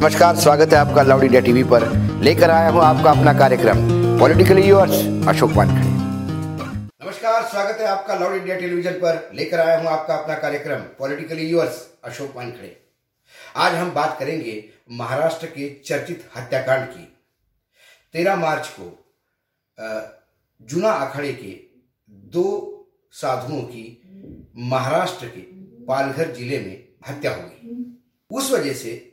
नमस्कार, स्वागत है आपका लाउड इंडिया टीवी पर। लेकर आया हूँ आपका अपना कार्यक्रम, पॉलिटिकली यूर्स अशोक वानखड़े। नमस्कार, स्वागत है आपका लाउड इंडिया टेलीविज़न पर। लेकर आया हूँ आपका अपना कार्यक्रम, पॉलिटिकली यूर्स अशोक वानखड़े। आज हम बात करेंगे महाराष्ट्र के चर्चित हत्याकांड की। तेरह मार्च को जुना अखाड़े के दो साधुओं की महाराष्ट्र के पालघर ज़िले में हत्या हो गई। उस वजह से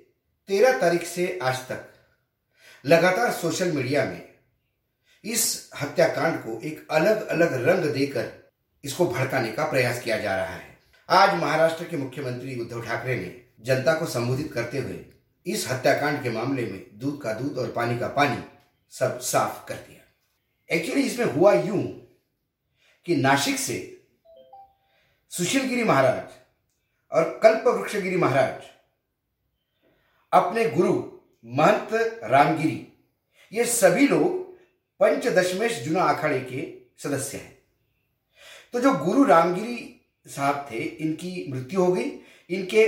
तेरह तारीख से आज तक लगातार सोशल मीडिया में इस हत्याकांड को एक अलग अलग रंग देकर इसको भड़काने का प्रयास किया जा रहा है। आज महाराष्ट्र के मुख्यमंत्री उद्धव ठाकरे ने जनता को संबोधित करते हुए इस हत्याकांड के मामले में दूध का दूध और पानी का पानी सब साफ़ कर दिया। एक्चुअली इसमें हुआ यूँ कि नासिक से सुशीलगिरी महाराज और कल्प वृक्षगिरी महाराज अपने गुरु महंत रामगिरी, ये सभी लोग पंचदशमेश जुना अखाड़े के सदस्य हैं। तो जो गुरु रामगिरी साहब थे, इनकी मृत्यु हो गई। इनके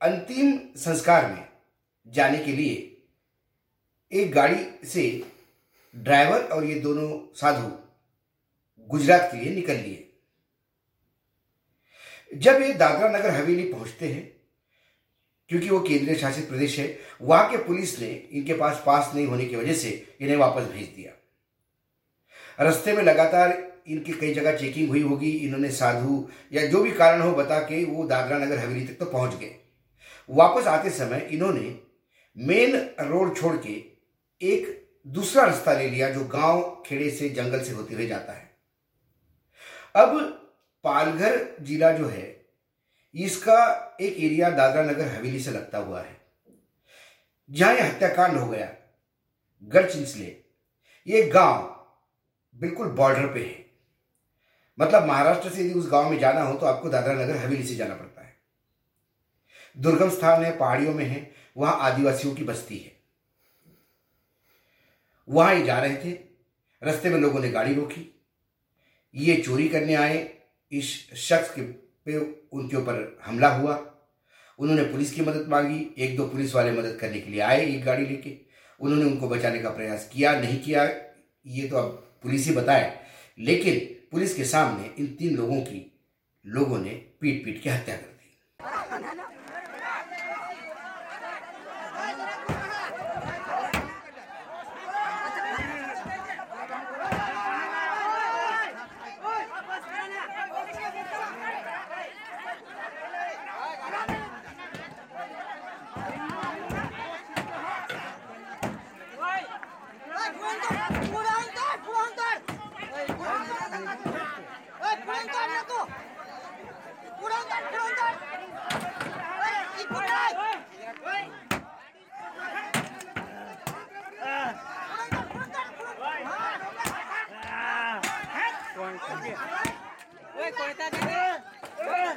अंतिम संस्कार में जाने के लिए एक गाड़ी से ड्राइवर और ये दोनों साधु गुजरात के लिए निकल लिए। जब ये दादरा नगर हवेली पहुँचते हैं क्योंकि वो केंद्रीय शासित प्रदेश है, वहाँ के पुलिस ने इनके पास पास नहीं होने की वजह से इन्हें वापस भेज दिया। रास्ते में लगातार इनकी कई जगह चेकिंग हुई होगी, इन्होंने साधु या जो भी कारण हो बता के वो दादरा नगर हवेली तक तो पहुँच गए। वापस आते समय इन्होंने मेन रोड छोड़ के एक दूसरा रास्ता ले लिया, जो गाँव खेड़े से जंगल से होते हुए जाता है। अब पालघर जिला जो है इसका एक एरिया दादरा नगर हवेली से लगता हुआ है। जहाँ यह हत्याकांड हो गया गढ़चिंचले ये गाँव बिल्कुल बॉर्डर पे है। मतलब महाराष्ट्र से यदि उस गाँव में जाना हो तो आपको दादरा नगर हवेली से जाना पड़ता है। दुर्गम स्थान है, पहाड़ियों में है, वहाँ आदिवासियों की बस्ती है। वहाँ ये जा रहे थे, रास्ते में लोगों ने गाड़ी रोकी। ये चोरी करने आए इस शख्स के पे उनके ऊपर हमला हुआ। उन्होंने पुलिस की मदद मांगी। एक दो पुलिस वाले मदद करने के लिए आए एक गाड़ी लेके। उन्होंने उनको बचाने का प्रयास किया, नहीं किया, ये तो अब पुलिस ही बताए। लेकिन पुलिस के सामने इन तीन लोगों की, लोगों ने पीट पीट के हत्या कर दी।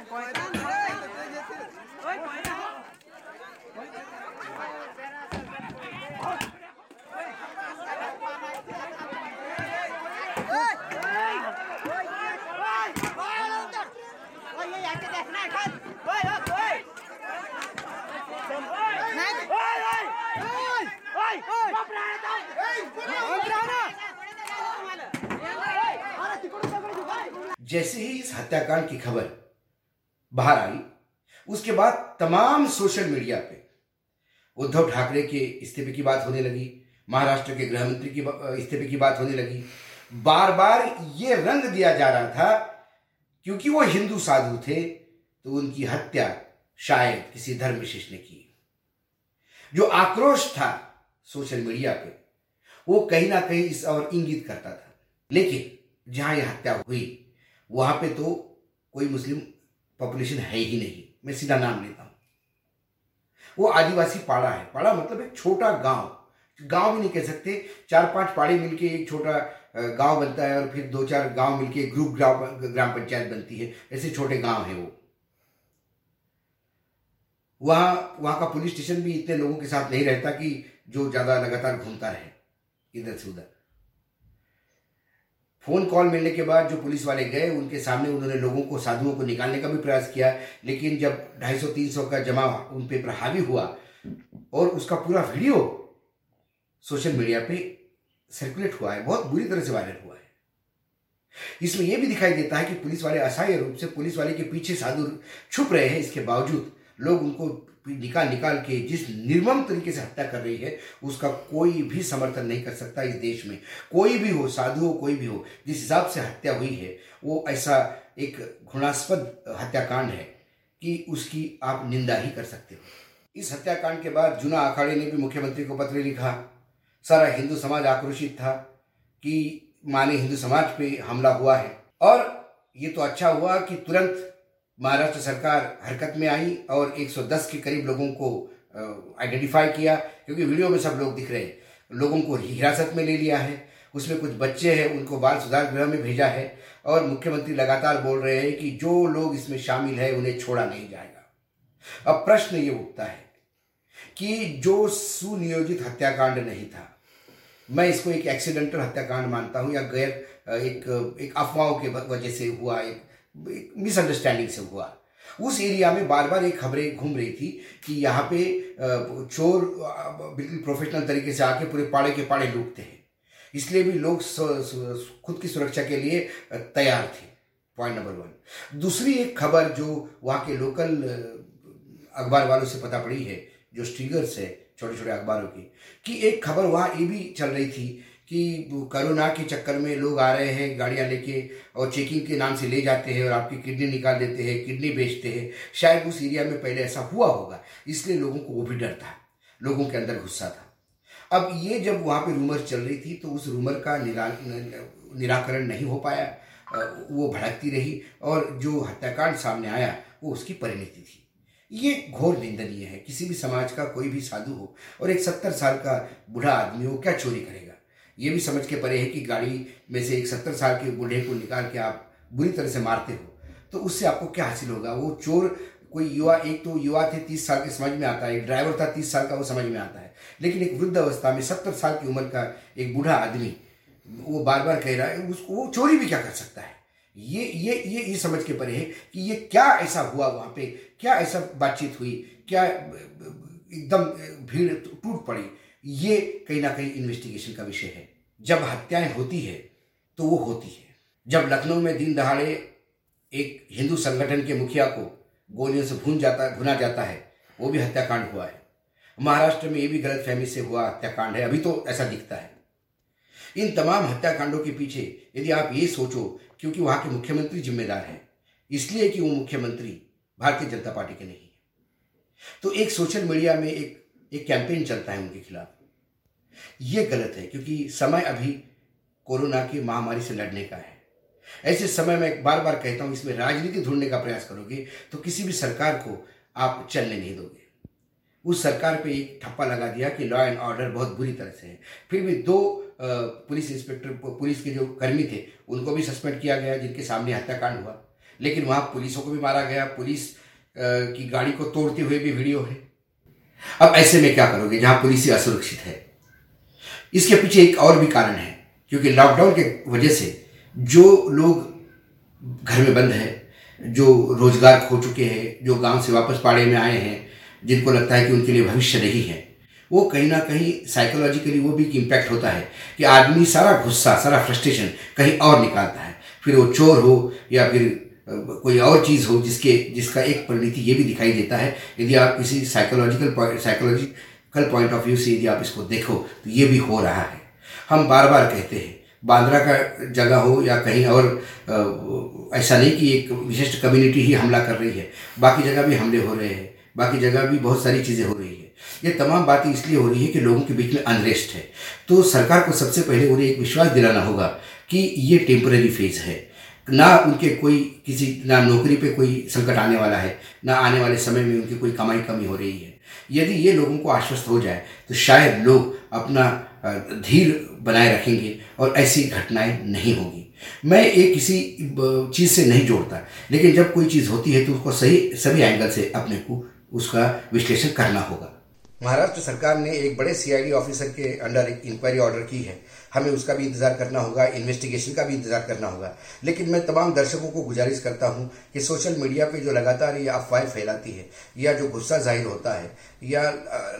con esta जैसे ही इस हत्याकांड की खबर बाहर आई, उसके बाद तमाम सोशल मीडिया पे उद्धव ठाकरे के इस्तीफे की बात होने लगी, महाराष्ट्र के गृह मंत्री की इस्तीफे की बात होने लगी। बार बार ये रंग दिया जा रहा था, क्योंकि वो हिंदू साधु थे तो उनकी हत्या शायद किसी धर्म विशेष ने की। जो आक्रोश था सोशल मीडिया पे, वो कहीं ना कहीं इस और इंगित करता था। लेकिन जहाँ यह हत्या हुई वहाँ पे तो कोई मुस्लिम पॉपुलेशन है ही नहीं। मैं सीधा नाम लेता हूँ। वो आदिवासी पाड़ा है। पाड़ा मतलब एक छोटा गाँव। गाँव भी नहीं कह सकते। चार पाँच पाड़े मिलके एक छोटा गाँव बनता है और फिर दो चार गाँव मिलके ग्रुप ग्राम ग्राम पंचायत बनती है। ऐसे छोटे गाँव है वो। वहाँ वहाँ का पुलिस स्टेशन भी इतने लोगों के साथ नहीं रहता कि जो ज़्यादा लगातार घूमता रहे, इधर से उधर। फ़ोन कॉल मिलने के बाद जो पुलिस वाले गए, उनके सामने उन्होंने लोगों को, साधुओं को निकालने का भी प्रयास किया। लेकिन जब 250-300 का जमा उन पे हावी हुआ और उसका पूरा वीडियो सोशल मीडिया पे सर्कुलेट हुआ है, बहुत बुरी तरह से वायरल हुआ है। इसमें यह भी दिखाई देता है कि पुलिस वाले असहाय रूप से, पुलिस वाले के पीछे साधु छुप रहे हैं। इसके बावजूद लोग उनको निकाल निकाल के जिस निर्मम तरीके से हत्या कर रही है, उसका कोई भी समर्थन नहीं कर सकता इस देश में। कोई भी हो, साधु हो, कोई भी हो, जिस हिसाब से हत्या हुई है, वो ऐसा एक घृणास्पद हत्याकांड है कि उसकी आप निंदा ही कर सकते हो। इस हत्याकांड के बाद जुना अखाड़े ने भी मुख्यमंत्री को पत्र लिखा। सारा हिंदू समाज आक्रोशित था कि माने हिंदू समाज पे हमला हुआ है। और ये तो अच्छा हुआ कि तुरंत महाराष्ट्र सरकार हरकत में आई और 110 के करीब लोगों को आइडेंटिफाई किया, क्योंकि वीडियो में सब लोग दिख रहे हैं। लोगों को हिरासत में ले लिया है। उसमें कुछ बच्चे हैं, उनको बाल सुधार गृह में भेजा है और मुख्यमंत्री लगातार बोल रहे हैं कि जो लोग इसमें शामिल है, उन्हें छोड़ा नहीं जाएगा। अब प्रश्न ये उठता है कि जो सुनियोजित हत्याकांड नहीं था, मैं इसको एक एक्सीडेंटल हत्याकांड मानता हूँ या गैर एक एक अफवाहों के वजह से हुआ एक मिसअंडरस्टैंडिंग से हुआ। उस एरिया में बार बार एक खबरें घूम रही थी कि यहाँ पे चोर बिल्कुल प्रोफेशनल तरीके से आके पूरे पाड़े के पाड़े लूटते हैं। इसलिए भी लोग खुद की सुरक्षा के लिए तैयार थे। पॉइंट नंबर वन दूसरी एक खबर जो वहाँ के लोकल अखबार वालों से पता पड़ी है, जो स्ट्रीगर्स है छोटे छोटे अखबारों की, कि एक खबर वहाँ ये भी चल रही थी कि कोरोना के चक्कर में लोग आ रहे हैं गाड़ियाँ लेके और चेकिंग के नाम से ले जाते हैं और आपकी किडनी निकाल देते हैं, किडनी बेचते हैं। शायद उस एरिया में पहले ऐसा हुआ होगा, इसलिए लोगों को वो भी डर था, लोगों के अंदर गुस्सा था। अब ये जब वहाँ पे रूमर चल रही थी तो उस रूमर का निरा, निराकरण नहीं हो पाया वो भड़कती रही और जो हत्याकांड सामने आया, वो उसकी परिणति थी। ये घोर निंदनीय है, किसी भी समाज का कोई भी साधु हो और एक सत्तर साल का बूढ़ा आदमी हो, क्या चोरी करेगा? ये भी समझ के परे है कि गाड़ी में से एक सत्तर साल के बूढ़े को निकाल के आप बुरी तरह से मारते हो। तो उससे आपको क्या हासिल होगा? वो चोर कोई युवा, एक तो युवा थे तीस साल के समझ में आता है, एक ड्राइवर था तीस साल का वो समझ में आता है। लेकिन एक वृद्ध अवस्था में सत्तर साल की उम्र का एक बूढ़ा आदमी, वो बार बार कह रहा है, उसको वो चोरी भी क्या कर सकता है? ये ये ये ये समझ के परे है कि ये क्या ऐसा हुआ वहाँ पे? क्या ऐसा बातचीत हुई? क्या, एकदम भीड़ टूट पड़ी? ये कहीं ना कहीं इन्वेस्टिगेशन का विषय है। जब हत्याएँ होती है तो वो होती है। जब लखनऊ में दिन दहाड़े एक हिंदू संगठन के मुखिया को गोलियों से भून जाता, भुना जाता है, वो भी हत्याकांड हुआ है। महाराष्ट्र में ये भी गलत फहमी से हुआ हत्याकांड है। अभी तो ऐसा दिखता है। इन तमाम हत्याकांडों के पीछे यदि आप ये सोचो, क्योंकि वहाँ के मुख्यमंत्री जिम्मेदार हैं, इसलिए कि वो मुख्यमंत्री भारतीय जनता पार्टी के नहीं तो एक सोशल मीडिया में एक एक कैंपेन चलता है उनके खिलाफ। ये गलत है, क्योंकि समय अभी कोरोना की महामारी से लड़ने का है। ऐसे समय में बार बार कहता हूँ, इसमें राजनीति ढूँढने का प्रयास करोगे तो किसी भी सरकार को आप चलने नहीं दोगे। उस सरकार पे एक ठप्पा लगा दिया कि लॉ एंड ऑर्डर बहुत बुरी तरह से है। फिर भी दो पुलिस इंस्पेक्टर, पुलिस के जो कर्मी थे, उनको भी सस्पेंड किया गया, जिनके सामने हत्याकांड हुआ। लेकिन वहाँ पुलिसों को भी मारा गया, पुलिस की गाड़ी को तोड़ते हुए भी वीडियो है। अब ऐसे में क्या करोगे जहाँ पुलिस असुरक्षित है? इसके पीछे एक और भी कारण है, क्योंकि लॉकडाउन के वजह से जो लोग घर में बंद है, जो रोज़गार खो चुके हैं, जो गाँव से वापस पाड़े में आए हैं, जिनको लगता है कि उनके लिए भविष्य नहीं है, वो कहीं ना कहीं साइकोलॉजिकली वो भी एक इम्पैक्ट होता है कि आदमी सारा गुस्सा, सारा फ्रस्ट्रेशन कहीं और निकालता है। फिर वो चोर हो या फिर कोई और चीज़ हो जिसके, जिसका एक परिणति ये भी दिखाई देता है, यदि आप किसी psychological psychological point of view से यदि आप इसको देखो तो ये भी हो रहा है। हम बार बार कहते हैं, बांद्रा का जगह हो या कहीं और ऐसा नहीं कि एक विशिष्ट कम्युनिटी ही हमला कर रही है। बाकी जगह भी हमले हो रहे हैं, बाकी जगह भी बहुत सारी चीज़ें हो रही है। ये तमाम बातें इसलिए हो रही है कि लोगों के बीच में अनरेस्ट है। तो सरकार को सबसे पहले उन्हें एक विश्वास दिलाना होगा कि ये टेम्पररी फ़ेज़ है। ना उनके कोई किसी, ना नौकरी पे कोई संकट आने वाला है, ना आने वाले समय में उनकी कोई कमाई कमी हो रही है। यदि ये लोगों को आश्वस्त हो जाए तो शायद लोग अपना धीर बनाए रखेंगे और ऐसी घटनाएँ नहीं होगी। मैं एक किसी चीज़ से नहीं जोड़ता, लेकिन जब कोई चीज़ होती है तो उसको सही, सभी एंगल से अपने को उसका विश्लेषण करना होगा। महाराष्ट्र सरकार ने एक बड़े सीआईडी ऑफिसर के अंडर इंक्वायरी ऑर्डर की है। हमें उसका भी इंतज़ार करना होगा इन्वेस्टिगेशन का भी इंतज़ार करना होगा। लेकिन मैं तमाम दर्शकों को गुजारिश करता हूँ कि सोशल मीडिया पे जो लगातार ये अफवाहें फैलाती है, या जो गुस्सा ज़ाहिर होता है, या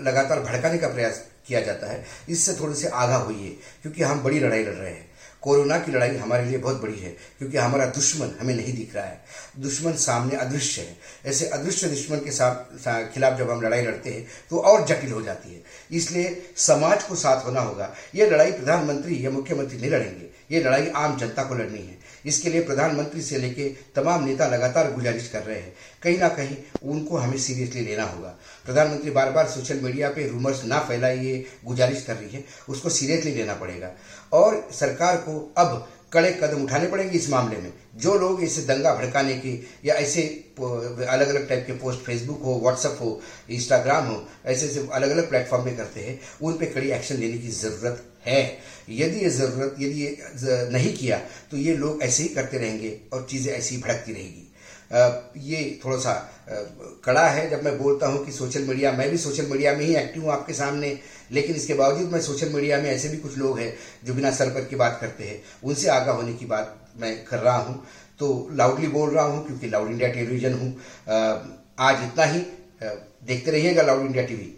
लगातार भड़काने का प्रयास किया जाता है, इससे थोड़े से आगा होइए, क्योंकि हम बड़ी लड़ाई लड़ रहे हैं। कोरोना की लड़ाई हमारे लिए बहुत बड़ी है, क्योंकि हमारा दुश्मन हमें नहीं दिख रहा है। दुश्मन सामने अदृश्य है। ऐसे अदृश्य दुश्मन के साथ खिलाफ जब हम लड़ाई लड़ते हैं तो और जटिल हो जाती है। इसलिए समाज को साथ होना होगा। ये लड़ाई प्रधानमंत्री या मुख्यमंत्री नहीं लड़ेंगे। ये लड़ाई आम जनता को लड़नी है। इसके लिए प्रधानमंत्री से लेके तमाम नेता लगातार गुजारिश कर रहे हैं। कहीं ना कहीं उनको हमें सीरियसली लेना होगा। प्रधानमंत्री बार बार सोशल मीडिया पे रूमर्स ना फैलाइए, गुजारिश कर रही है, उसको सीरियसली लेना पड़ेगा। और सरकार को अब कड़े कदम उठाने पड़ेंगे इस मामले में। जो लोग इसे दंगा भड़काने की या ऐसे अलग अलग टाइप के पोस्ट फेसबुक हो व्हाट्सएप हो इंस्टाग्राम हो, ऐसे ऐसे अलग अलग प्लेटफॉर्म पे करते हैं, उन पे कड़ी एक्शन लेने की ज़रूरत है। यदि ये ज़रूरत, यदि ये नहीं किया तो ये लोग ऐसे ही करते रहेंगे और चीज़ें ऐसी भड़कती रहेगी। ये थोड़ा सा कड़ा है जब मैं बोलता हूँ कि सोशल मीडिया, मैं भी सोशल मीडिया में ही एक्टिव हूँ आपके सामने, लेकिन इसके बावजूद मैं सोशल मीडिया में ऐसे भी कुछ लोग हैं जो बिना सर पर की बात करते हैं। उनसे आगा होने की बात मैं कर रहा हूँ। तो लाउडली बोल रहा हूँ क्योंकि लाउड इंडिया टेलीविज़न हूँ। आज इतना ही देखते रहिएगा लाउड इंडिया टीवी